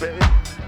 baby.